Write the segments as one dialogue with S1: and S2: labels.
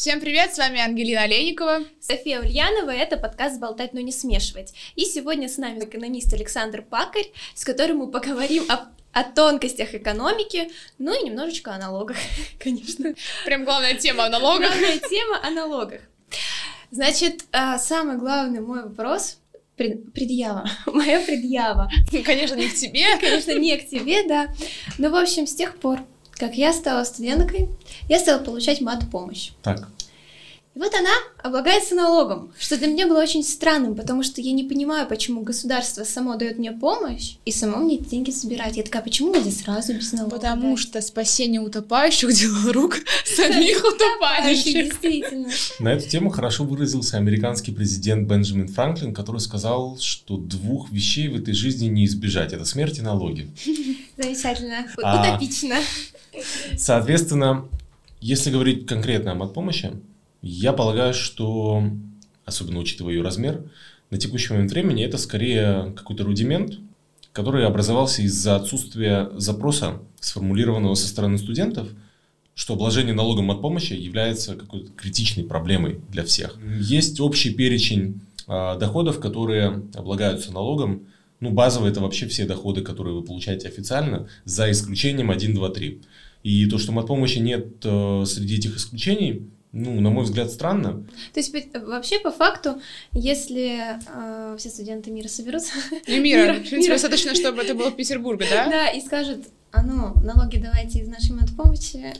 S1: Всем привет, с вами Ангелина Олейникова.
S2: София Ульянова, это подкаст «Болтать, но не смешивать». И сегодня с нами экономист Александр Пакарь, с которым мы поговорим о о тонкостях экономики, ну и немножечко о налогах, конечно.
S1: Прям главная тема о налогах.
S2: Главная тема о налогах. Значит, а, самый главный мой вопрос пред, предъява, моя предъява.
S1: Конечно, не к тебе.
S2: Конечно, не к тебе, да. Но, в общем, с тех пор, как я стала студенткой, я стала получать мат-помощь.
S3: Так.
S2: И вот она облагается налогом, что для меня было очень странным, потому что я не понимаю, почему государство само дает мне помощь и само мне эти деньги собирает. Я такая, почему нельзя сразу без налога?
S1: Потому дать? что спасение утопающих — дело рук самих утопающих.
S2: Действительно.
S3: На эту тему хорошо выразился американский президент Бенджамин Франклин, который сказал, что двух вещей в этой жизни не избежать — это смерть и налоги.
S2: Замечательно. А, Утопично.
S3: Соответственно, если говорить конкретно о помощи, я полагаю, что, особенно учитывая ее размер, на текущий момент времени это скорее какой-то рудимент, который образовался из-за отсутствия запроса, сформулированного со стороны студентов, что обложение налогом от помощи является какой-то критичной проблемой для всех. Есть общий перечень э, доходов, которые облагаются налогом. Ну, базовые это вообще все доходы, которые вы получаете официально, за исключением 1, 2, 3. И то, что от помощи нет э, среди этих исключений, ну, на мой взгляд, странно.
S2: То есть вообще по факту, если э, все студенты мира соберутся...
S1: Не мира, мира в принципе, мира. достаточно, чтобы это было в Петербурге, да?
S2: Да, и скажут, а ну, налоги давайте из нашей матпомощи,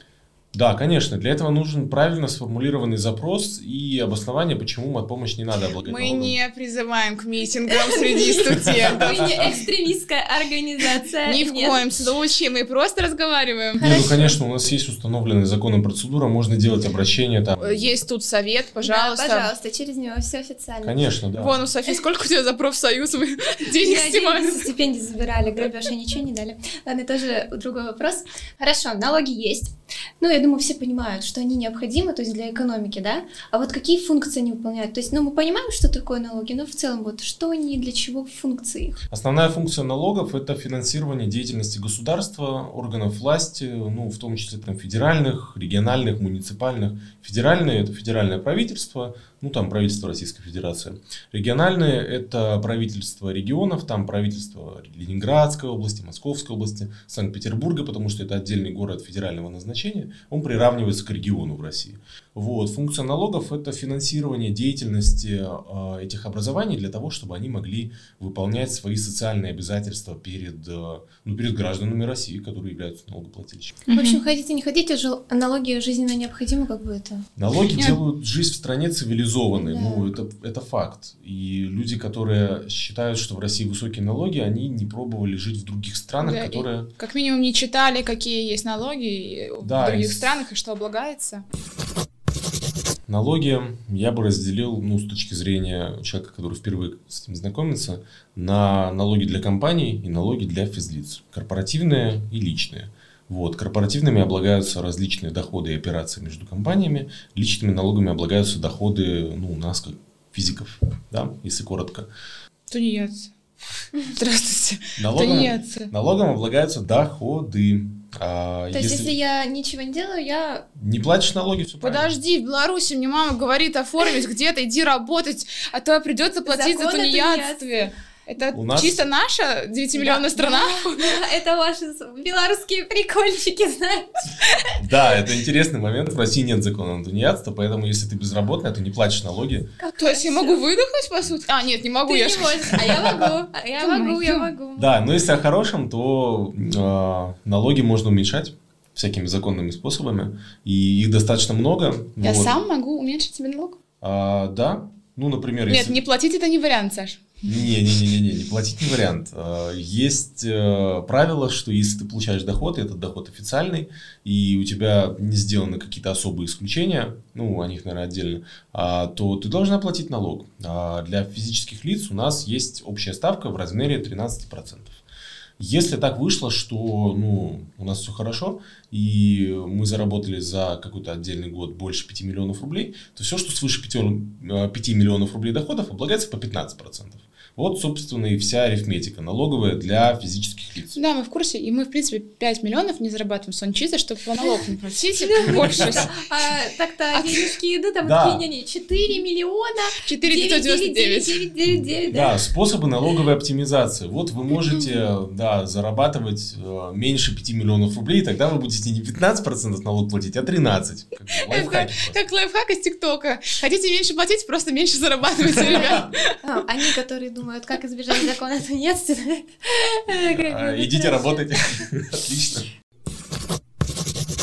S3: да, конечно. Для этого нужен правильно сформулированный запрос и обоснование, почему матпомощь не надо облагать
S1: Мы не призываем к митингам среди студентов.
S2: Мы не экстремистская организация.
S1: Ни в коем случае. Мы просто разговариваем.
S3: Ну, конечно, у нас есть установленная законом процедура. Можно делать обращение там.
S1: Есть тут совет, пожалуйста.
S2: Да, пожалуйста, через него все официально.
S3: Конечно, да.
S1: Вон, у Софи, сколько у тебя за профсоюз? Мы денег снимаем.
S2: стипендии забирали, грабеж, и ничего не дали. Ладно, тоже другой вопрос. Хорошо, налоги есть. Ну, я думаю, все понимают, что они необходимы, то есть для экономики, да? А вот какие функции они выполняют? То есть, ну, мы понимаем, что такое налоги, но в целом вот что они, для чего функции их?
S3: Основная функция налогов – это финансирование деятельности государства, органов власти, ну, в том числе там федеральных, региональных, муниципальных. Федеральные – это федеральное правительство, ну, там правительство Российской Федерации. Региональные – это правительство регионов, там правительство Ленинградской области, Московской области, Санкт-Петербурга, потому что это отдельный город федерального назначения, он приравнивается к региону в России. Вот. Функция налогов – это финансирование деятельности э, этих образований для того, чтобы они могли выполнять свои социальные обязательства перед, э, ну, перед гражданами России, которые являются налогоплательщиками.
S2: В общем, хотите, не хотите, налоги жизненно необходимы, как бы это?
S3: Налоги Нет. делают жизнь в стране цивилизованной, да. ну, это, это факт. И люди, которые считают, что в России высокие налоги, они не пробовали жить в других странах, да, которые...
S1: Как минимум не читали, какие есть налоги да, в других и... странах и что облагается.
S3: Налоги я бы разделил, ну, с точки зрения человека, который впервые с этим знакомится, на налоги для компаний и налоги для физлиц. Корпоративные и личные. Вот. Корпоративными облагаются различные доходы и операции между компаниями. Личными налогами облагаются доходы ну, у нас, как физиков, да, если коротко.
S1: Тунеядцы. Здравствуйте.
S3: Налогом, налогом облагаются доходы.
S2: А, То есть, если я ничего не делаю, я...
S3: Не платишь налоги, все
S1: Подожди, в Беларуси мне мама говорит оформить где-то, иди работать, а то придется платить Закон за тунеядстве. Это У нас... чисто наша 9-миллионная да, страна?
S2: Да, это ваши белорусские прикольчики, знаешь.
S3: Да, это интересный момент. В России нет закона на тунеядство, поэтому если ты безработная, ты не платишь налоги.
S1: Как То есть я могу выдохнуть, по сути? А, нет, не могу.
S2: Ты я не можешь, а я могу. А я могу, я могу.
S3: Да, но если о хорошем, то э, налоги можно уменьшать всякими законными способами, и их достаточно много.
S1: Я вот. сам могу уменьшить себе налог?
S3: А, да, ну, например,
S1: Нет, если... не платить это не вариант, Саш.
S3: Не-не-не-не, не платить не вариант. А, есть э, правило, что если ты получаешь доход, и этот доход официальный, и у тебя не сделаны какие-то особые исключения, ну, о них, наверное, отдельно, а, то ты должен оплатить налог. А для физических лиц у нас есть общая ставка в размере 13%. Если так вышло, что ну, у нас все хорошо, и мы заработали за какой-то отдельный год больше 5 миллионов рублей, то все, что свыше 5, 5 миллионов рублей доходов, облагается по 15%. Вот, собственно, и вся арифметика налоговая для физических лиц.
S1: Да, мы в курсе, и мы, в принципе, 5 миллионов не зарабатываем с чисто, чтобы по налогу не платить больше.
S2: А так-то денежки идут, а мы такие, 4 миллиона, 4 999.
S3: Да, способы налоговой оптимизации. Вот вы можете, да, зарабатывать э, меньше 5 миллионов рублей, тогда вы будете не 15% налог платить, а 13%.
S1: Как лайфхак из ТикТока. Хотите меньше платить, просто меньше зарабатывайте, ребят.
S2: А, они, которые думают, как избежать закона тунецкого.
S3: А, идите работайте. Отлично.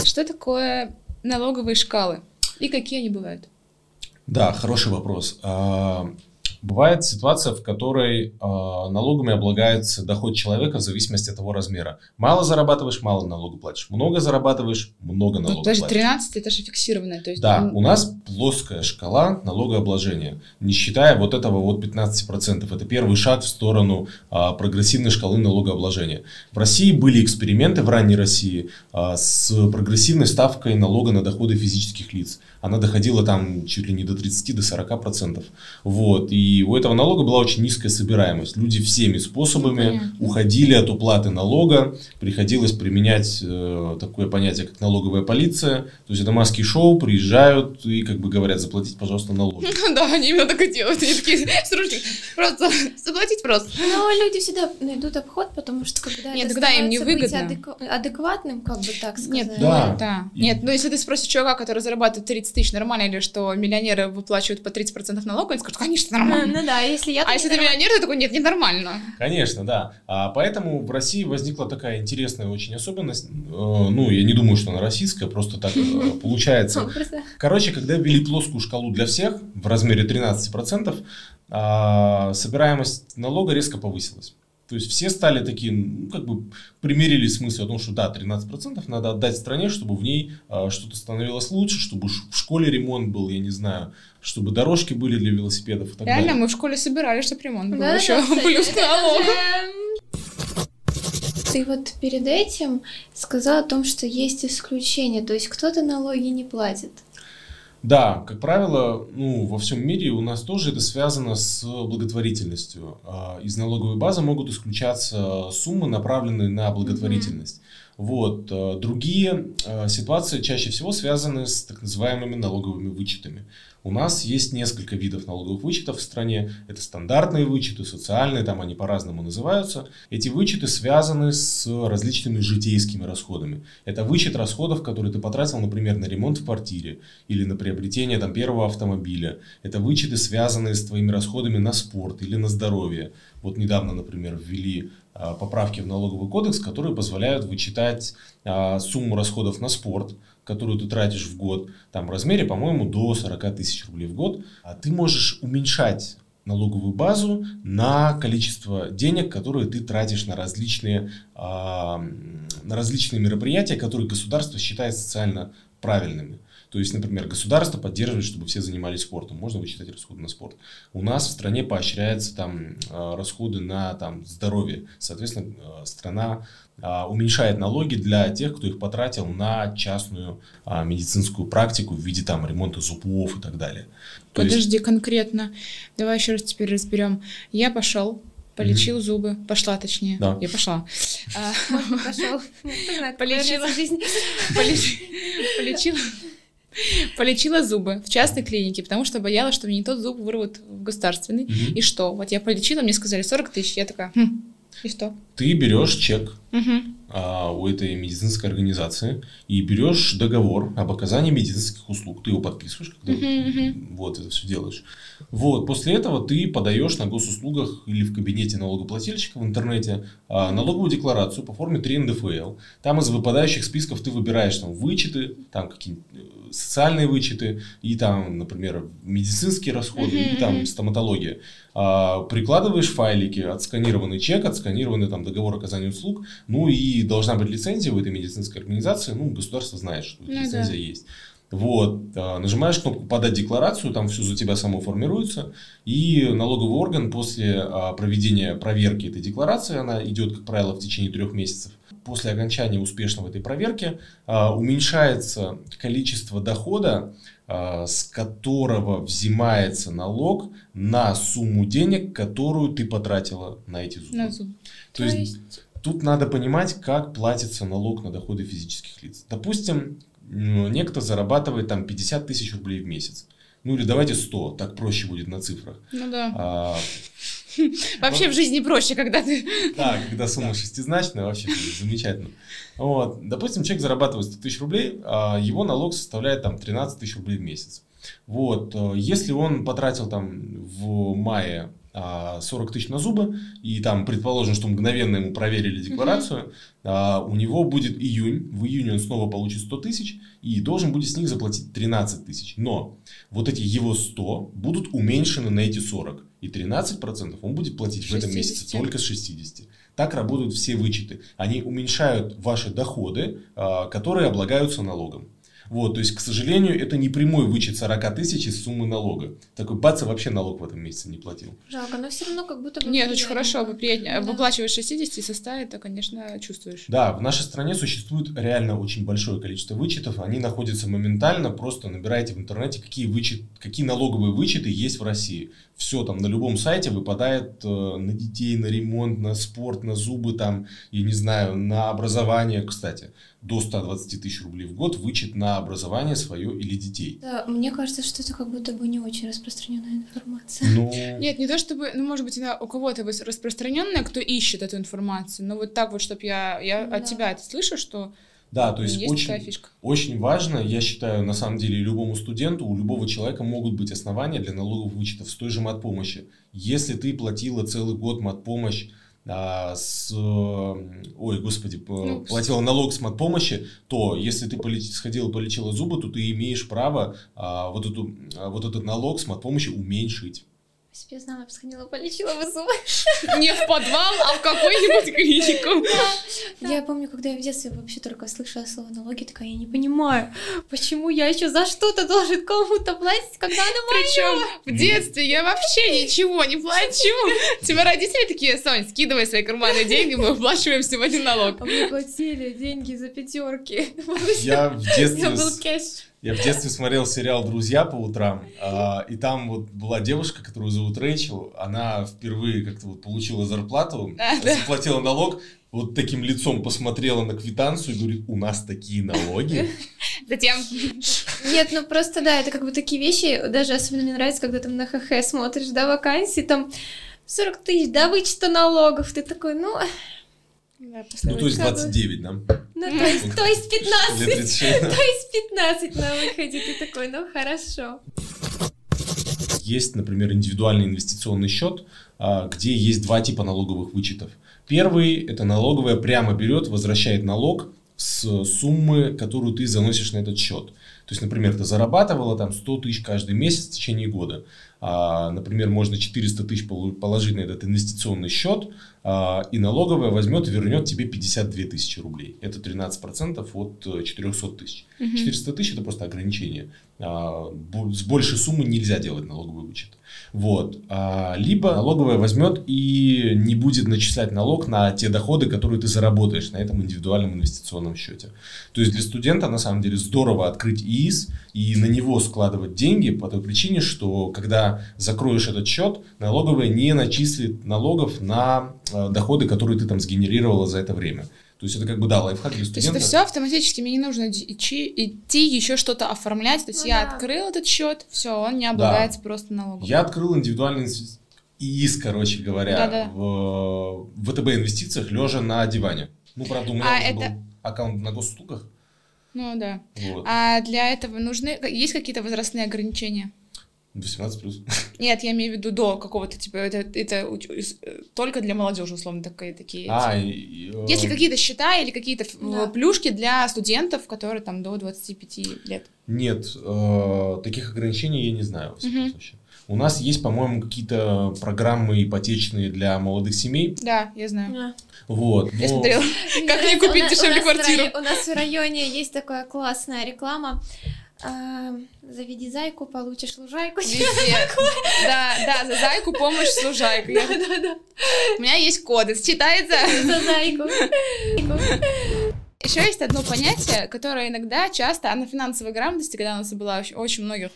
S1: Что такое налоговые шкалы и какие они бывают?
S3: Да, хороший вопрос. Бывает ситуация, в которой э, налогами облагается доход человека в зависимости от его размера. Мало зарабатываешь, мало налога платишь. Много зарабатываешь, много налога ну,
S1: платишь. Даже 13 это же фиксированное. То есть
S3: да, он... у нас плоская шкала налогообложения, не считая вот этого вот 15%. Это первый шаг в сторону э, прогрессивной шкалы налогообложения. В России были эксперименты в ранней России э, с прогрессивной ставкой налога на доходы физических лиц. Она доходила там чуть ли не до 30 до 40%. Вот. И и у этого налога была очень низкая собираемость. Люди всеми способами ну, уходили от уплаты налога. Приходилось применять э, такое понятие, как налоговая полиция. То есть это маски шоу, приезжают и как бы говорят, заплатить, пожалуйста, налоги.
S1: Да, они именно так и делают. Они такие, срочно, просто заплатить просто.
S2: Но люди всегда найдут обход, потому что когда
S1: Нет, тогда им не выгодно.
S2: адекватным, как бы так сказать.
S1: Нет, да. да. Нет, ну если ты спросишь чувака, который зарабатывает 30 тысяч, нормально ли, что миллионеры выплачивают по 30% налога, он скажет, конечно, нормально.
S2: Ну да, если я...
S1: А если ты миллионер, ты такой, нет, ненормально.
S3: Конечно, да. А поэтому в России возникла такая интересная очень особенность. Э, ну, я не думаю, что она российская, просто так э, получается. Короче, когда ввели плоскую шкалу для всех в размере 13%, а, собираемость налога резко повысилась. То есть все стали такие, ну, как бы примирились с мыслью о том, что да, 13% надо отдать стране, чтобы в ней а, что-то становилось лучше, чтобы в школе ремонт был, я не знаю, чтобы дорожки были для велосипедов и так
S1: Реально,
S3: далее.
S1: мы в школе собирались, чтобы ремонт был да, еще да, плюс к налогу.
S2: Ты вот перед этим сказал о том, что есть исключения, то есть кто-то налоги не платит.
S3: Да, как правило, ну, во всем мире у нас тоже это связано с благотворительностью. А, из налоговой базы могут исключаться суммы, направленные на благотворительность. Mm-hmm. Вот. А, другие а, ситуации чаще всего связаны с так называемыми налоговыми вычетами. У нас есть несколько видов налоговых вычетов в стране. Это стандартные вычеты, социальные, там они по-разному называются. Эти вычеты связаны с различными житейскими расходами. Это вычет расходов, которые ты потратил, например, на ремонт в квартире или на приобретение там, первого автомобиля. Это вычеты, связанные с твоими расходами на спорт или на здоровье. Вот недавно, например, ввели поправки в налоговый кодекс, которые позволяют вычитать а, сумму расходов на спорт, которую ты тратишь в год, там в размере, по-моему, до 40 тысяч рублей в год, а ты можешь уменьшать налоговую базу на количество денег, которые ты тратишь на различные, а, на различные мероприятия, которые государство считает социально правильными. То есть, например, государство поддерживает, чтобы все занимались спортом. Можно вычитать расходы на спорт. У нас в стране поощряются там а, расходы на там, здоровье. Соответственно, а, страна а, уменьшает налоги для тех, кто их потратил на частную медицинскую практику в виде там ремонта зубов и так далее.
S1: То Подожди, есть... конкретно. Давай еще раз теперь разберем. Я пошел, Полечил mm-hmm. зубы. Пошла, точнее. Да. Я пошла.
S2: Пошел.
S1: Полечила. Полечила. Полечила зубы в частной клинике, потому что боялась, что мне не тот зуб вырвут в государственный. И что? Вот я полечила, мне сказали 40 тысяч. Я такая, хм, и что?
S3: Ты берешь чек угу. а, у этой медицинской организации и берешь договор об оказании медицинских услуг. Ты его подписываешь, когда угу, вот это все делаешь. Вот, после этого ты подаешь на госуслугах или в кабинете налогоплательщика в интернете а, налоговую декларацию по форме 3 НДФЛ. Там из выпадающих списков ты выбираешь там вычеты, там какие-нибудь э, социальные вычеты и там, например, медицинские расходы и там стоматология. А, прикладываешь файлики, отсканированный чек, отсканированный там договор оказания услуг, ну и должна быть лицензия у этой медицинской организации, ну, государство знает, что ну, лицензия да. есть. Вот, а, нажимаешь кнопку «Подать декларацию», там все за тебя само формируется, и налоговый орган после а, проведения проверки этой декларации, она идет, как правило, в течение трех месяцев, после окончания успешного этой проверки а, уменьшается количество дохода, с которого взимается налог на сумму денег, которую ты потратила на эти зубы. На зуб. То, То есть, есть тут надо понимать, как платится налог на доходы физических лиц. Допустим, некто зарабатывает там 50 тысяч рублей в месяц. Ну или давайте 100, так проще будет на цифрах.
S1: Ну да. А, вообще в жизни проще, когда ты...
S3: Да, когда сумма шестизначная, вообще замечательно. Вот. Допустим, человек зарабатывает 100 тысяч рублей, а его налог составляет там 13 тысяч рублей в месяц. Вот. Э, если он потратил там в мае 40 а, тысяч на зубы, и там предположим, что мгновенно ему проверили декларацию, mm-hmm. у него будет июнь, в июне он снова получит 100 тысяч, и должен будет с них заплатить 13 тысяч. Но вот эти его 100 будут уменьшены на эти 40, и 13% он будет платить 60. в этом месяце только с 60. Так работают все вычеты. Они уменьшают ваши доходы, а, которые облагаются налогом. Вот, то есть, к сожалению, это не прямой вычет 40 тысяч из суммы налога. Такой бац, вообще налог в этом месяце не платил.
S2: Жалко, но все равно как будто бы...
S1: Нет, очень хорошо, приятнее. Да. Выплачиваешь 60 и со 100, это, конечно, чувствуешь.
S3: Да, в нашей стране существует реально очень большое количество вычетов. Они находятся моментально, просто набираете в интернете, какие, вычет, какие налоговые вычеты есть в России. Все там на любом сайте выпадает э, на детей, на ремонт, на спорт, на зубы, там, я не знаю, на образование, кстати до 120 тысяч рублей в год вычет на образование свое или детей.
S2: Да, мне кажется, что это как будто бы не очень распространенная информация.
S1: Ну... Нет, не то чтобы, ну, может быть, она у кого-то распространенная, кто ищет эту информацию, но вот так вот, чтобы я, я да. от тебя это слышу, что
S3: да, то есть, есть очень, очень важно, я считаю, на самом деле, любому студенту, у любого человека могут быть основания для налоговых вычетов с той же матпомощи. Если ты платила целый год матпомощь а, с, ой, господи, ну, платила налог с матпомощи, то если ты полеч, сходила, полечила зубы, то ты имеешь право а, вот, эту, а, вот этот налог с матпомощи уменьшить.
S2: Я знала, я бы сходила, полечила бы зубы.
S1: Не в подвал, а в какую-нибудь клинику.
S2: Я помню, когда я в детстве вообще только слышала слово налоги, такая, я не понимаю, почему я еще за что-то должен кому-то платить, когда оно
S1: Причем в детстве я вообще ничего не плачу. Тебе родители такие, Сонь, скидывай свои карманные деньги, мы выплачиваем сегодня налог.
S2: А мне платили деньги за пятерки.
S3: Я в детстве... Я был кэш. Я в детстве смотрел сериал «Друзья» по утрам, а, и там вот была девушка, которую зовут Рэйчел, она впервые как-то вот получила зарплату, а, заплатила налог, вот таким лицом посмотрела на квитанцию и говорит, у нас такие налоги.
S1: Затем...
S2: Нет, ну просто да, это как бы такие вещи, даже особенно мне нравится, когда там на ХХ смотришь, да, вакансии, там 40 тысяч, да, вычета налогов, ты такой, ну,
S3: да, ну, то есть 29, да? Ну,
S2: то есть, то есть 15. То есть 15 на выходе. Ты такой, ну, хорошо.
S3: Есть, например, индивидуальный инвестиционный счет, а, где есть два типа налоговых вычетов. Первый – это налоговая прямо берет, возвращает налог с суммы, которую ты заносишь на этот счет. То есть, например, ты зарабатывала там 100 тысяч каждый месяц в течение года. А, например, можно 400 тысяч положить на этот инвестиционный счет, а, и налоговая возьмет и вернет тебе 52 тысячи рублей. Это 13% от 400 тысяч. Угу. 400 тысяч это просто ограничение. А, с большей суммы нельзя делать налоговый вычет. Вот. А, либо налоговая возьмет и не будет начислять налог на те доходы, которые ты заработаешь на этом индивидуальном инвестиционном счете. То есть для студента на самом деле здорово открыть ИИС и на него складывать деньги по той причине, что когда закроешь этот счет, налоговая не начислит налогов на а, доходы, которые ты там сгенерировала за это время. То есть это как бы, да, лайфхак для студента.
S1: То есть это все автоматически, мне не нужно идти, идти еще что-то оформлять. То есть ну, я да. открыл этот счет, все, он не облагается да. просто налогом.
S3: Я открыл индивидуальный ИИС, короче говоря, да -да. в ВТБ инвестициях, лежа на диване. Ну, правда, у меня а это... был аккаунт на госуслугах.
S1: Ну да. Вот. А для этого нужны есть какие-то возрастные ограничения?
S3: 18 плюс.
S1: Нет, я имею в виду до какого-то, типа, это, это только для молодежи, условно, такие. такие а, и, э... Есть ли какие-то счета или какие-то да. плюшки для студентов, которые там до 25 лет?
S3: Нет, э, таких ограничений я не знаю, во всяком угу. случае. У нас есть, по-моему, какие-то программы ипотечные для молодых семей.
S1: Да, я знаю.
S3: Да. Вот.
S1: Я но... смотрела, как мне купить дешевле квартиру.
S2: У нас в районе есть такая классная реклама А, заведи зайку, получишь лужайку.
S1: Да, да, за зайку помощь с лужайкой. Да, да, да. У меня есть кодекс, читается?
S2: За зайку.
S1: Еще есть одно понятие, которое иногда, часто, а на финансовой грамотности, когда у нас была очень, очень многих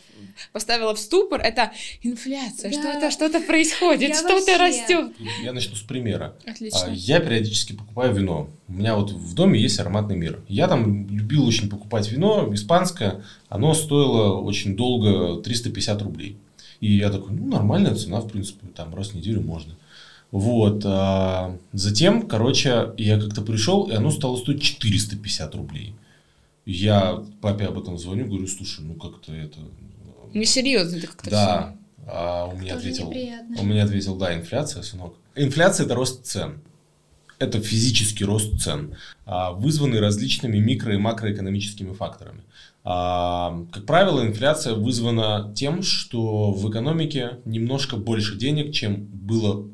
S1: поставила в ступор, это инфляция, да. что-то что-то происходит, что-то растет.
S3: Я начну с примера. Отлично. А, я периодически покупаю вино. У меня вот в доме есть ароматный мир. Я там любил очень покупать вино, испанское. Оно стоило очень долго 350 рублей. И я такой, ну, нормальная цена, в принципе, там раз в неделю можно. Вот. А затем, короче, я как-то пришел, и оно стало стоить 450 рублей. Я папе об этом звоню, говорю, слушай, ну как-то это...
S1: Несерьезно это как-то
S3: Да. А у меня ответил, у меня ответил, да, инфляция, сынок. Инфляция – это рост цен. Это физический рост цен, а, вызванный различными микро- и макроэкономическими факторами. А, как правило, инфляция вызвана тем, что в экономике немножко больше денег, чем было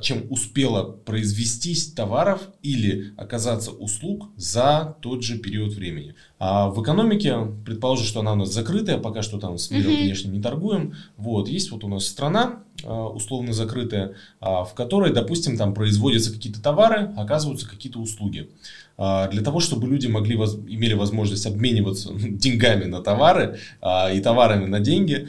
S3: чем успела произвестись товаров или оказаться услуг за тот же период времени. А в экономике, предположим, что она у нас закрытая, пока что там с миром, конечно, не торгуем. Вот, есть вот у нас страна, а, условно закрытая, а, в которой, допустим, там производятся какие-то товары, оказываются какие-то услуги. Для того, чтобы люди могли, имели возможность обмениваться деньгами на товары и товарами на деньги,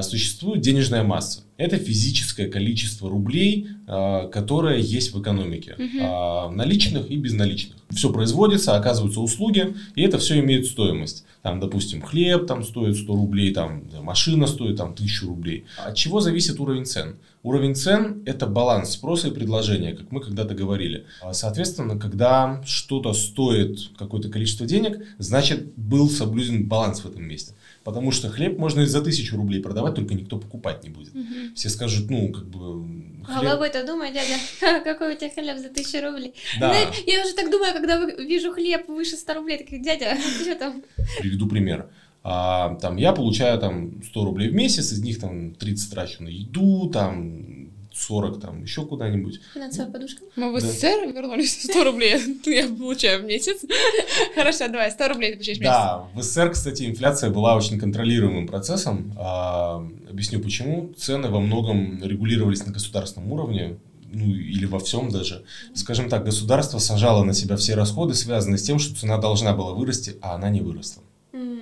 S3: существует денежная масса. Это физическое количество рублей, а, которое есть в экономике. Угу. Наличных и безналичных. Все производится, оказываются услуги, и это все имеет стоимость. Там, допустим, хлеб там стоит 100 рублей, там машина стоит там 1000 рублей. От чего зависит уровень цен? Уровень цен – это баланс спроса и предложения, как мы когда-то говорили. А, соответственно, когда что-то стоит какое-то количество денег, значит, был соблюден баланс в этом месте. Потому что хлеб можно и за тысячу рублей продавать, только никто покупать не будет. Угу. Все скажут, ну, как бы...
S2: Хлеб... Головой-то думай, дядя, какой у тебя хлеб за тысячу рублей. Да. Я уже так думаю, когда вижу хлеб выше 100 рублей, так дядя, что там?
S3: Приведу пример. А, там, я получаю там 100 рублей в месяц, из них там 30 трачу на еду, там 40 там еще куда-нибудь.
S2: Финансовая подушка.
S1: Мы в СССР вернулись 100 рублей, я получаю в месяц. Хорошо, давай, 100 рублей ты получаешь в месяц.
S3: Да, в СССР, кстати, инфляция была очень контролируемым процессом. А, объясню почему. Цены во многом регулировались на государственном уровне, ну или во всем даже. Скажем так, государство сажало на себя все расходы, связанные с тем, что цена должна была вырасти, а она не выросла.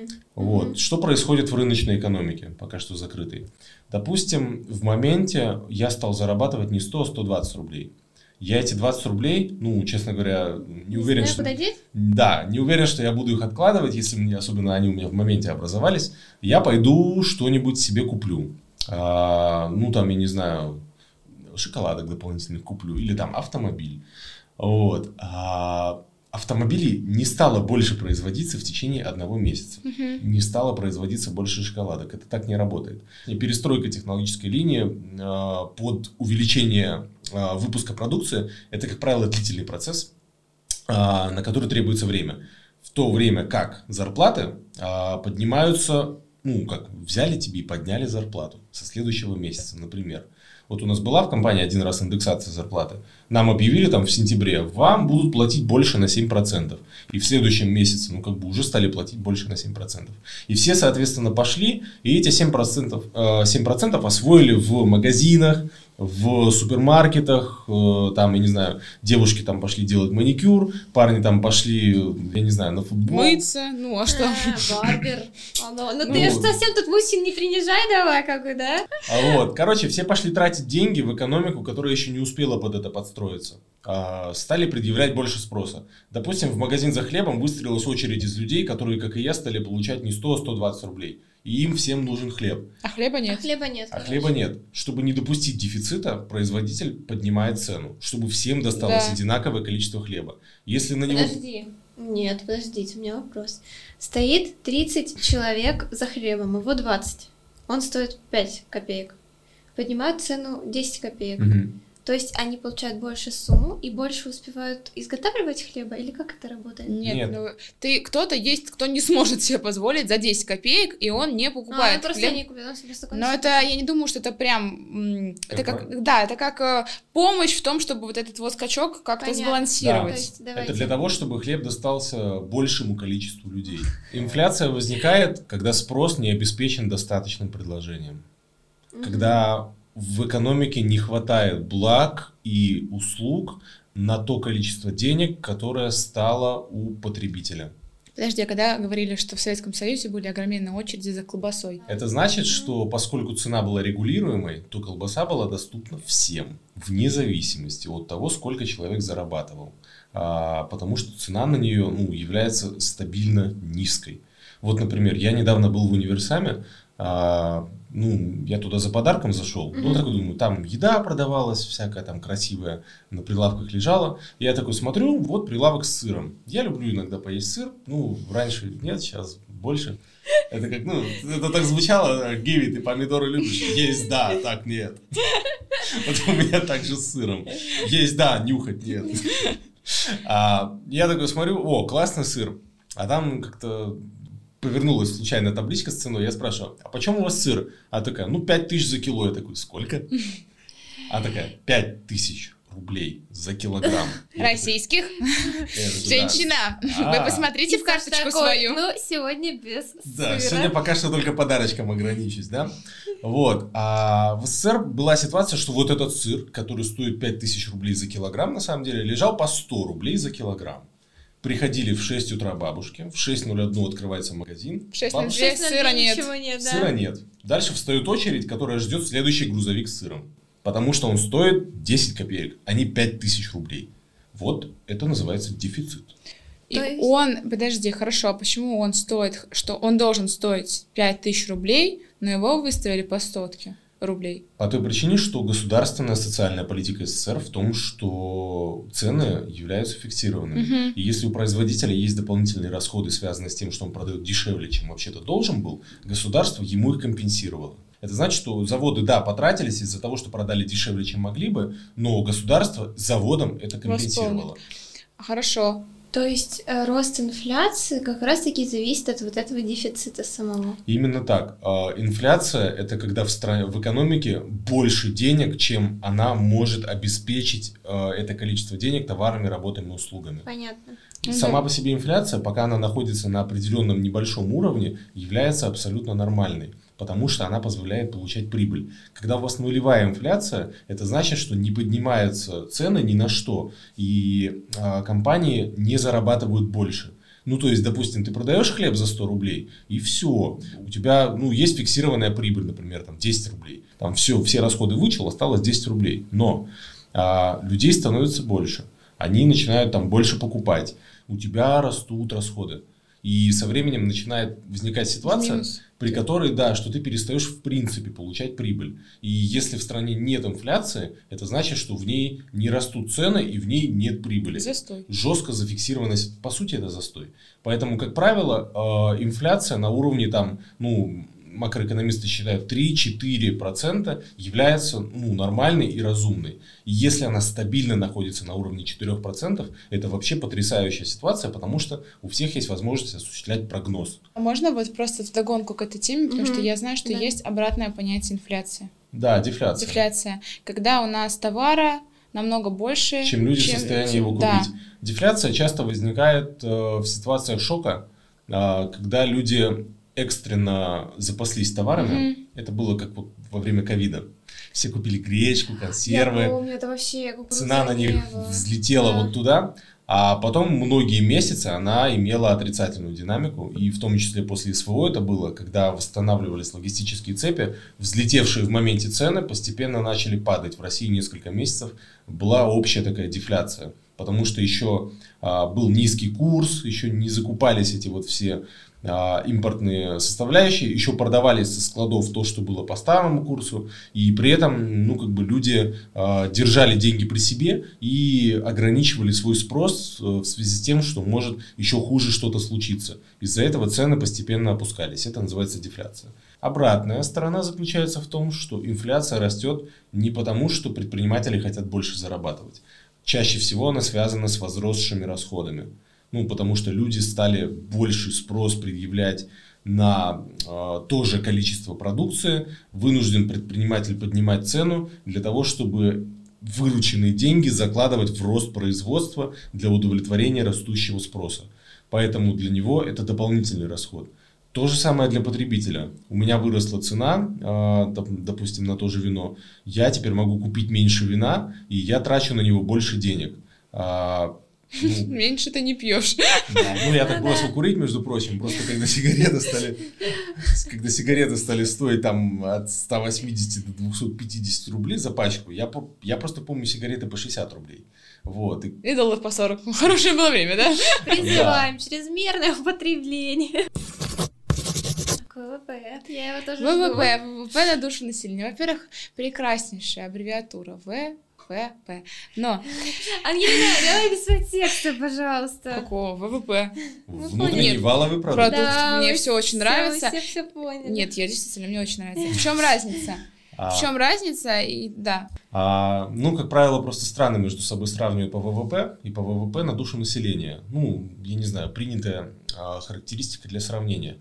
S3: Mm-hmm. Вот. Что происходит в рыночной экономике, пока что закрытой? Допустим, в моменте я стал зарабатывать не 100, а 120 рублей. Я эти 20 рублей, ну, честно говоря, не уверен,
S2: что... Деть?
S3: Да, не уверен, что я буду их откладывать, если мне, особенно они у меня в моменте образовались. Я пойду что-нибудь себе куплю. А, ну, там, я не знаю, шоколадок дополнительных куплю, или там автомобиль. Вот. А, автомобилей не стало больше производиться в течение одного месяца. Uh-huh. Не стало производиться больше шоколадок. Это так не работает. И перестройка технологической линии э, под увеличение э, выпуска продукции – это, как правило, длительный процесс, э, на который требуется время. В то время как зарплаты э, поднимаются, ну, как взяли тебе и подняли зарплату со следующего месяца, например. Вот у нас была в компании один раз индексация зарплаты. Нам объявили там в сентябре, вам будут платить больше на 7%. И в следующем месяце, ну как бы уже стали платить больше на 7%. И все, соответственно, пошли, и эти 7%, 7% э, освоили в магазинах, в супермаркетах, э, там, я не знаю, девушки там пошли делать маникюр, парни там пошли, я не знаю, на футбол.
S1: Мыться, ну а что?
S2: А, барбер. Ну, ну ты же совсем тут мужчин не принижай давай, как бы, да?
S3: А вот, короче, все пошли тратить деньги в экономику, которая еще не успела под это подстроиться. А, стали предъявлять больше спроса. Допустим, в магазин за хлебом выстрелилась очередь из людей, которые, как и я, стали получать не 100, а 120 рублей и им всем нужен хлеб.
S1: А хлеба нет.
S2: А хлеба нет.
S3: А хлеба нет. Чтобы не допустить дефицита, производитель поднимает цену, чтобы всем досталось да. одинаковое количество хлеба. Если на него...
S2: Подожди. Нет, подождите, у меня вопрос. Стоит 30 человек за хлебом, его 20. Он стоит 5 копеек. Поднимают цену 10 копеек. Угу. То есть они получают больше сумму и больше успевают изготавливать хлеба, или как это работает?
S1: Нет, Нет. Ну, ты кто-то есть, кто не сможет себе позволить за 10 копеек, и он не покупает. А, он
S2: просто хлеб. не купит, он себе
S1: Но это, я не думаю, что это прям, это как, да, это как э, помощь в том, чтобы вот этот вот скачок как-то Понятно. сбалансировать. Да.
S3: Есть, это для того, чтобы хлеб достался большему количеству людей. Инфляция возникает, когда спрос не обеспечен достаточным предложением. Когда в экономике не хватает благ и услуг на то количество денег, которое стало у потребителя.
S1: Подожди, а когда говорили, что в Советском Союзе были огроменные очереди за колбасой?
S3: Это значит, что поскольку цена была регулируемой, то колбаса была доступна всем, вне зависимости от того, сколько человек зарабатывал. А, потому что цена на нее ну, является стабильно низкой. Вот, например, я недавно был в универсаме, а, ну, я туда за подарком зашел, mm-hmm. ну, такой думаю, там еда продавалась, всякая там красивая, на прилавках лежала. Я такой смотрю, вот прилавок с сыром. Я люблю иногда поесть сыр, ну, раньше нет, сейчас больше. Это как, ну, это так звучало, Гиви, ты помидоры любишь? Есть, да, так, нет. Вот у меня так же с сыром. Есть, да, нюхать нет. А, я такой смотрю, о, классный сыр. А там как-то повернулась случайно табличка с ценой, я спрашиваю, а почем у вас сыр? А такая, ну, 5 тысяч за кило. Я такой, сколько? А такая, 5 тысяч рублей за килограмм.
S1: Российских? Женщина, вы посмотрите в карточку свою.
S2: Ну, сегодня без
S3: Да, сегодня пока что только подарочком ограничусь, да? Вот. А в СССР была ситуация, что вот этот сыр, который стоит 5000 рублей за килограмм, на самом деле, лежал по 100 рублей за килограмм. Приходили в 6 утра бабушки, в 6.01 открывается магазин.
S1: В 6.02 сыра нет.
S2: нет
S3: да? Сыра нет. Дальше встает очередь, которая ждет следующий грузовик с сыром. Потому что он стоит 10 копеек, а не 5000 рублей. Вот это называется дефицит.
S1: И есть... он, подожди, хорошо, а почему он стоит, что он должен стоить 5000 рублей, но его выставили по стотке? Рублей.
S3: По той причине, что государственная социальная политика СССР в том, что цены являются фиксированными. Угу. И если у производителя есть дополнительные расходы, связанные с тем, что он продает дешевле, чем вообще-то должен был, государство ему их компенсировало. Это значит, что заводы, да, потратились из-за того, что продали дешевле, чем могли бы, но государство заводом это компенсировало.
S1: Хорошо.
S2: То есть э, рост инфляции как раз-таки зависит от вот этого дефицита самого.
S3: Именно так. Э, инфляция это когда в, стране, в экономике больше денег, чем она может обеспечить э, это количество денег товарами, работами, услугами.
S2: Понятно.
S3: Сама по себе инфляция, пока она находится на определенном небольшом уровне, является абсолютно нормальной потому что она позволяет получать прибыль. Когда у вас нулевая инфляция, это значит, что не поднимаются цены ни на что, и э, компании не зарабатывают больше. Ну, то есть, допустим, ты продаешь хлеб за 100 рублей, и все. У тебя, ну, есть фиксированная прибыль, например, там 10 рублей. Там все, все расходы вычел, осталось 10 рублей. Но а, людей становится больше. Они начинают там больше покупать. У тебя растут расходы. И со временем начинает возникать ситуация, Минус. при которой, да, что ты перестаешь в принципе получать прибыль. И если в стране нет инфляции, это значит, что в ней не растут цены и в ней нет прибыли.
S1: Застой.
S3: Жестко зафиксированность, по сути, это застой. Поэтому, как правило, э, инфляция на уровне там, ну, макроэкономисты считают 3-4% является ну, нормальной и разумной. И если она стабильно находится на уровне 4%, это вообще потрясающая ситуация, потому что у всех есть возможность осуществлять прогноз.
S1: А можно вот просто в догонку к этой теме, потому mm-hmm. что я знаю, что да. есть обратное понятие инфляции.
S3: Да, дефляция.
S1: Дефляция. Когда у нас товара намного больше,
S3: чем люди чем... в состоянии его купить. Да. Дефляция часто возникает э, в ситуациях шока, э, когда люди экстренно запаслись товарами. Mm-hmm. Это было как во время ковида. Все купили гречку, консервы. Я
S2: помню, это вообще
S3: Цена на них взлетела да. вот туда. А потом многие месяцы она имела отрицательную динамику, и в том числе после СВО это было, когда восстанавливались логистические цепи, взлетевшие в моменте цены постепенно начали падать. В России несколько месяцев была общая такая дефляция, потому что еще а, был низкий курс, еще не закупались эти вот все а, импортные составляющие, еще продавались со складов то, что было по старому курсу, и при этом, ну, как бы люди э, держали деньги при себе и ограничивали свой спрос э, в связи с тем, что может еще хуже что-то случиться. Из-за этого цены постепенно опускались. Это называется дефляция. Обратная сторона заключается в том, что инфляция растет не потому, что предприниматели хотят больше зарабатывать. Чаще всего она связана с возросшими расходами. Ну, потому что люди стали больше спрос предъявлять на э, то же количество продукции, вынужден предприниматель поднимать цену для того, чтобы вырученные деньги закладывать в рост производства для удовлетворения растущего спроса. Поэтому для него это дополнительный расход. То же самое для потребителя. У меня выросла цена, э, допустим, на то же вино. Я теперь могу купить меньше вина, и я трачу на него больше денег.
S1: Ну, Меньше ты не пьешь.
S3: Да, ну, я так бросил курить, между прочим, просто когда сигареты стали, когда сигареты стали стоить там от 180 до 250 рублей за пачку, я, я просто помню сигареты по 60 рублей. Вот.
S1: И, и долларов по 40. Хорошее было время, да?
S2: Призываем чрезмерное употребление. ВВП, я его тоже
S1: ВВП, ВВП на душу населения. Во-первых, прекраснейшая аббревиатура В ВВП. Но...
S2: Ангелина, давай без подтекста, пожалуйста.
S1: Какого? ВВП.
S3: Внутренний валовый продукт.
S1: Продукт. Да, мне все очень нравится.
S2: Все, все поняли.
S1: Нет, я действительно, мне очень нравится. В чем разница? А, в чем разница? И да.
S3: А, ну, как правило, просто страны между собой сравнивают по ВВП и по ВВП на душу населения. Ну, я не знаю, принятая а, характеристика для сравнения.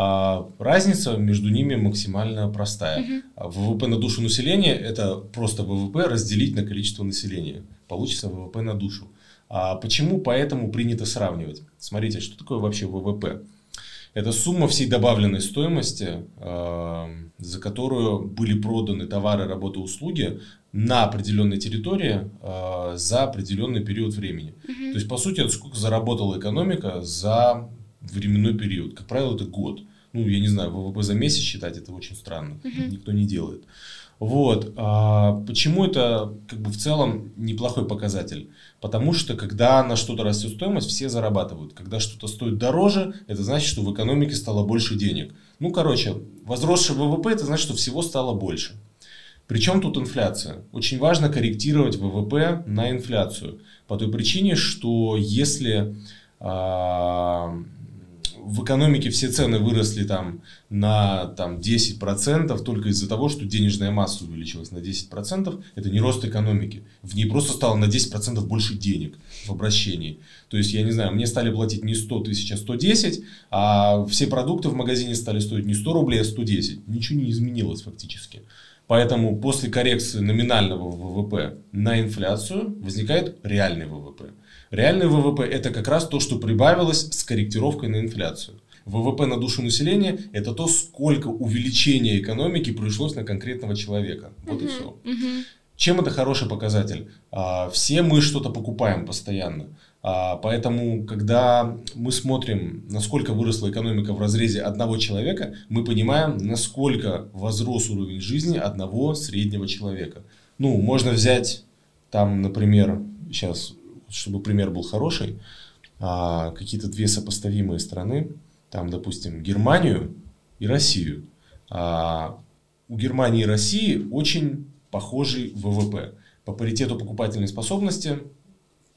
S3: А, разница между ними максимально простая. Угу. ВВП на душу населения это просто ВВП разделить на количество населения. Получится ВВП на душу. А почему поэтому принято сравнивать? Смотрите, что такое вообще ВВП? Это сумма всей добавленной стоимости, э, за которую были проданы товары, работы, услуги на определенной территории э, за определенный период времени. Угу. То есть, по сути, это сколько заработала экономика за временной период. Как правило, это год. Ну, я не знаю, ВВП за месяц считать это очень странно. Uh-huh. Никто не делает. Вот. А почему это как бы в целом неплохой показатель? Потому что когда на что-то растет стоимость, все зарабатывают. Когда что-то стоит дороже, это значит, что в экономике стало больше денег. Ну, короче, возросший ВВП, это значит, что всего стало больше. Причем тут инфляция? Очень важно корректировать ВВП на инфляцию. По той причине, что если а, в экономике все цены выросли там на там, 10% только из-за того, что денежная масса увеличилась на 10%. Это не рост экономики. В ней просто стало на 10% больше денег в обращении. То есть, я не знаю, мне стали платить не 100 тысяч, а 110, а все продукты в магазине стали стоить не 100 рублей, а 110. Ничего не изменилось фактически. Поэтому после коррекции номинального ВВП на инфляцию возникает реальный ВВП. Реальный ВВП это как раз то, что прибавилось с корректировкой на инфляцию. ВВП на душу населения – это то, сколько увеличения экономики пришлось на конкретного человека. Вот uh-huh, и все. Uh-huh. Чем это хороший показатель? А, все мы что-то покупаем постоянно. А, поэтому, когда мы смотрим, насколько выросла экономика в разрезе одного человека, мы понимаем, насколько возрос уровень жизни одного среднего человека. Ну, можно взять там, например, сейчас чтобы пример был хороший, а, какие-то две сопоставимые страны, там, допустим, Германию и Россию. А, у Германии и России очень похожий ВВП. По паритету покупательной способности,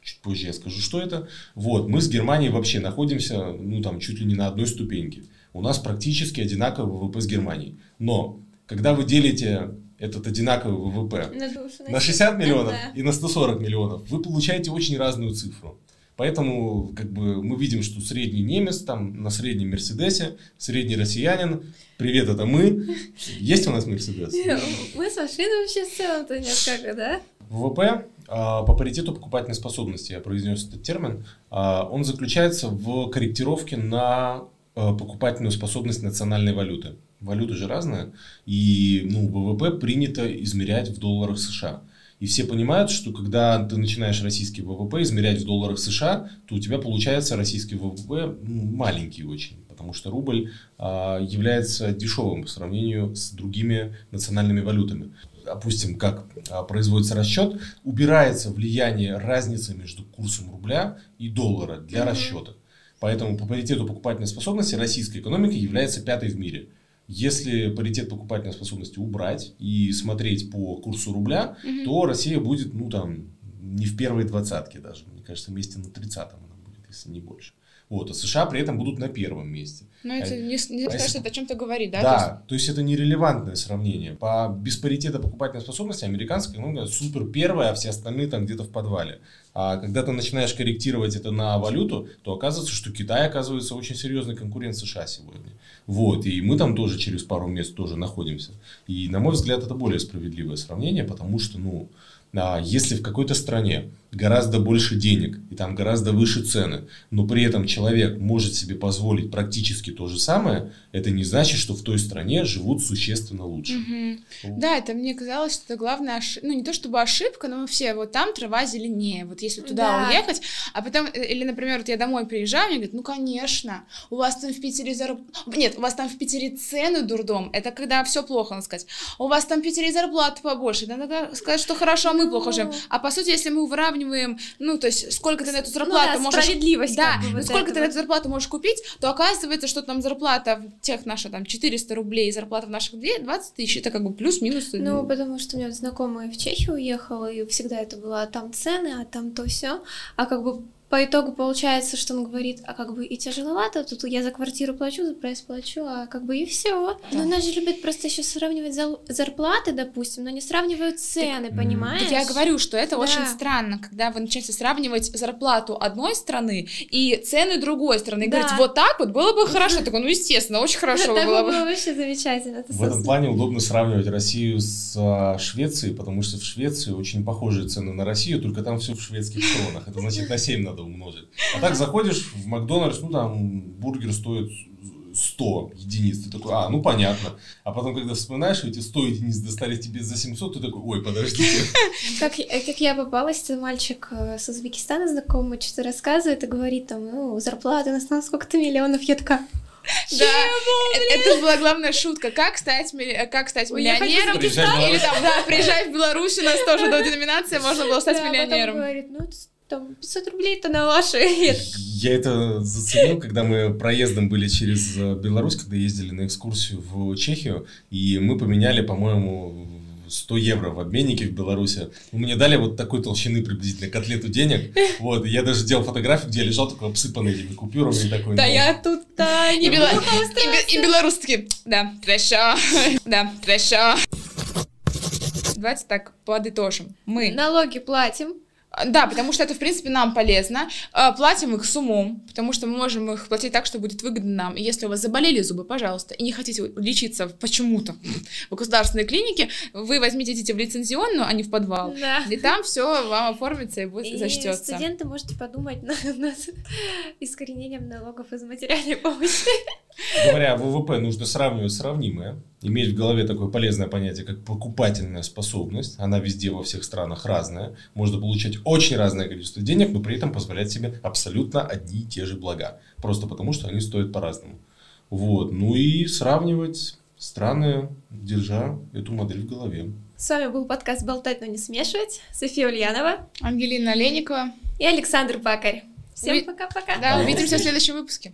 S3: чуть позже я скажу, что это. Вот, мы с Германией вообще находимся, ну, там, чуть ли не на одной ступеньке. У нас практически одинаковый ВВП с Германией. Но, когда вы делите этот одинаковый ВВП на, душу, на 60 миллионов да. и на 140 миллионов, вы получаете очень разную цифру. Поэтому как бы мы видим, что средний немец там на среднем Мерседесе, средний россиянин, привет, это мы. Есть у нас Мерседес?
S2: Мы с машиной вообще в целом-то несколько, да?
S3: ВВП а, по паритету покупательной способности, я произнес этот термин, а, он заключается в корректировке на а, покупательную способность национальной валюты валюты же разные, и ну, ВВП принято измерять в долларах США. И все понимают, что когда ты начинаешь российский ВВП измерять в долларах США, то у тебя получается российский ВВП ну, маленький очень, потому что рубль а, является дешевым по сравнению с другими национальными валютами. Допустим, как а, производится расчет, убирается влияние разницы между курсом рубля и доллара для mm-hmm. расчета. Поэтому по паритету покупательной способности российская экономика является пятой в мире. Если паритет покупательной способности убрать и смотреть по курсу рубля, угу. то Россия будет, ну там, не в первой двадцатке даже. Мне кажется, месте на тридцатом она будет, если не больше. Вот, а США при этом будут на первом месте.
S1: Ну, это не, не а что это о чем-то говорит, да?
S3: Да, то есть... то есть это нерелевантное сравнение. По беспаритету покупательной способности американская экономика супер первая, а все остальные там где-то в подвале. А когда ты начинаешь корректировать это на валюту, то оказывается, что Китай оказывается очень серьезный конкурент США сегодня. Вот, и мы там тоже через пару мест тоже находимся. И, на мой взгляд, это более справедливое сравнение, потому что, ну, а если в какой-то стране гораздо больше денег и там гораздо выше цены, но при этом человек может себе позволить практически то же самое, это не значит, что в той стране живут существенно лучше.
S1: Угу. Да, это мне казалось, что это главная ошибка, ну не то чтобы ошибка, но все, вот там трава зеленее, вот если туда да. уехать, а потом, э, или, например, вот я домой приезжаю, мне говорят, ну конечно, у вас там в Питере зарп... нет, у вас там в Питере цены дурдом, это когда все плохо, надо сказать, у вас там в Питере зарплата побольше, надо сказать, что хорошо, а мы плохо живем, а по сути, если мы выравниваем ну, то есть, сколько ты на эту ну зарплату ну, да, можешь...
S2: справедливость.
S1: Да, как бы, вот сколько ты вот. на эту зарплату можешь купить, то оказывается, что там зарплата в тех наша там 400 рублей, зарплата в наших 20 тысяч, это как бы плюс-минус.
S2: Ну, потому что у меня знакомая в Чехию уехала, и всегда это было там цены, а там то все, а как бы по итогу получается, что он говорит, а как бы и тяжеловато, тут я за квартиру плачу, за проезд плачу, а как бы и все. Да. Но нас же любят просто еще сравнивать зарплаты, допустим, но не сравнивают цены, так, понимаешь? Так
S1: я говорю, что это да. очень странно, когда вы начинаете сравнивать зарплату одной страны и цены другой страны. И да. говорить, вот так вот было бы хорошо. Так, ну, естественно, очень хорошо
S2: было
S1: бы.
S2: было вообще замечательно.
S3: В этом плане удобно сравнивать Россию с а, Швецией, потому что в Швеции очень похожие цены на Россию, только там все в шведских кронах. Это значит на 7 надо надо умножить. А так заходишь в Макдональдс, ну там бургер стоит 100 единиц, ты такой, а, ну понятно. А потом, когда вспоминаешь, эти 100 единиц достались тебе за 700, ты такой, ой, подождите.
S2: Как, э, как я попалась, мальчик э, с Узбекистана знакомый что-то рассказывает и говорит там, ну, зарплата у нас на сколько-то миллионов, я такая,
S1: да, это была главная шутка. Как стать, как стать миллионером? Или там, да, приезжай в Беларусь, у нас тоже до деноминации можно было стать миллионером.
S2: говорит, ну, там 500 рублей это на ваши.
S3: Я это заценил, когда мы проездом были через э, Беларусь, когда ездили на экскурсию в Чехию, и мы поменяли, по-моему, 100 евро в обменнике в Беларуси. Мне дали вот такой толщины приблизительно котлету денег. Вот, я даже делал фотографию, где я лежал такой обсыпанный этими купюрами. Такой,
S2: да, ну, я тут, да, не
S1: и, бела... и, и белорусы такие, да, хорошо, да, хорошо. Давайте так подытожим. Мы
S2: налоги платим,
S1: да, потому что это, в принципе, нам полезно. А, платим их с умом, потому что мы можем их платить так, что будет выгодно нам. И если у вас заболели зубы, пожалуйста, и не хотите лечиться почему-то в государственной клинике, вы возьмите, идите в лицензионную, а не в подвал. Да. И там все вам оформится и будет и зачтется.
S2: студенты можете подумать над, над искоренением налогов из материальной помощи.
S3: Говоря о ВВП, нужно сравнивать сравнимое. Иметь в голове такое полезное понятие, как покупательная способность. Она везде, во всех странах разная. Можно получать очень разное количество денег, но при этом позволять себе абсолютно одни и те же блага. Просто потому, что они стоят по-разному. Вот. Ну и сравнивать страны, держа эту модель в голове.
S2: С вами был подкаст «Болтать, но не смешивать». София Ульянова.
S1: Ангелина Леникова.
S2: И Александр Бакарь. Всем пока-пока.
S1: Да, увидимся в следующем выпуске.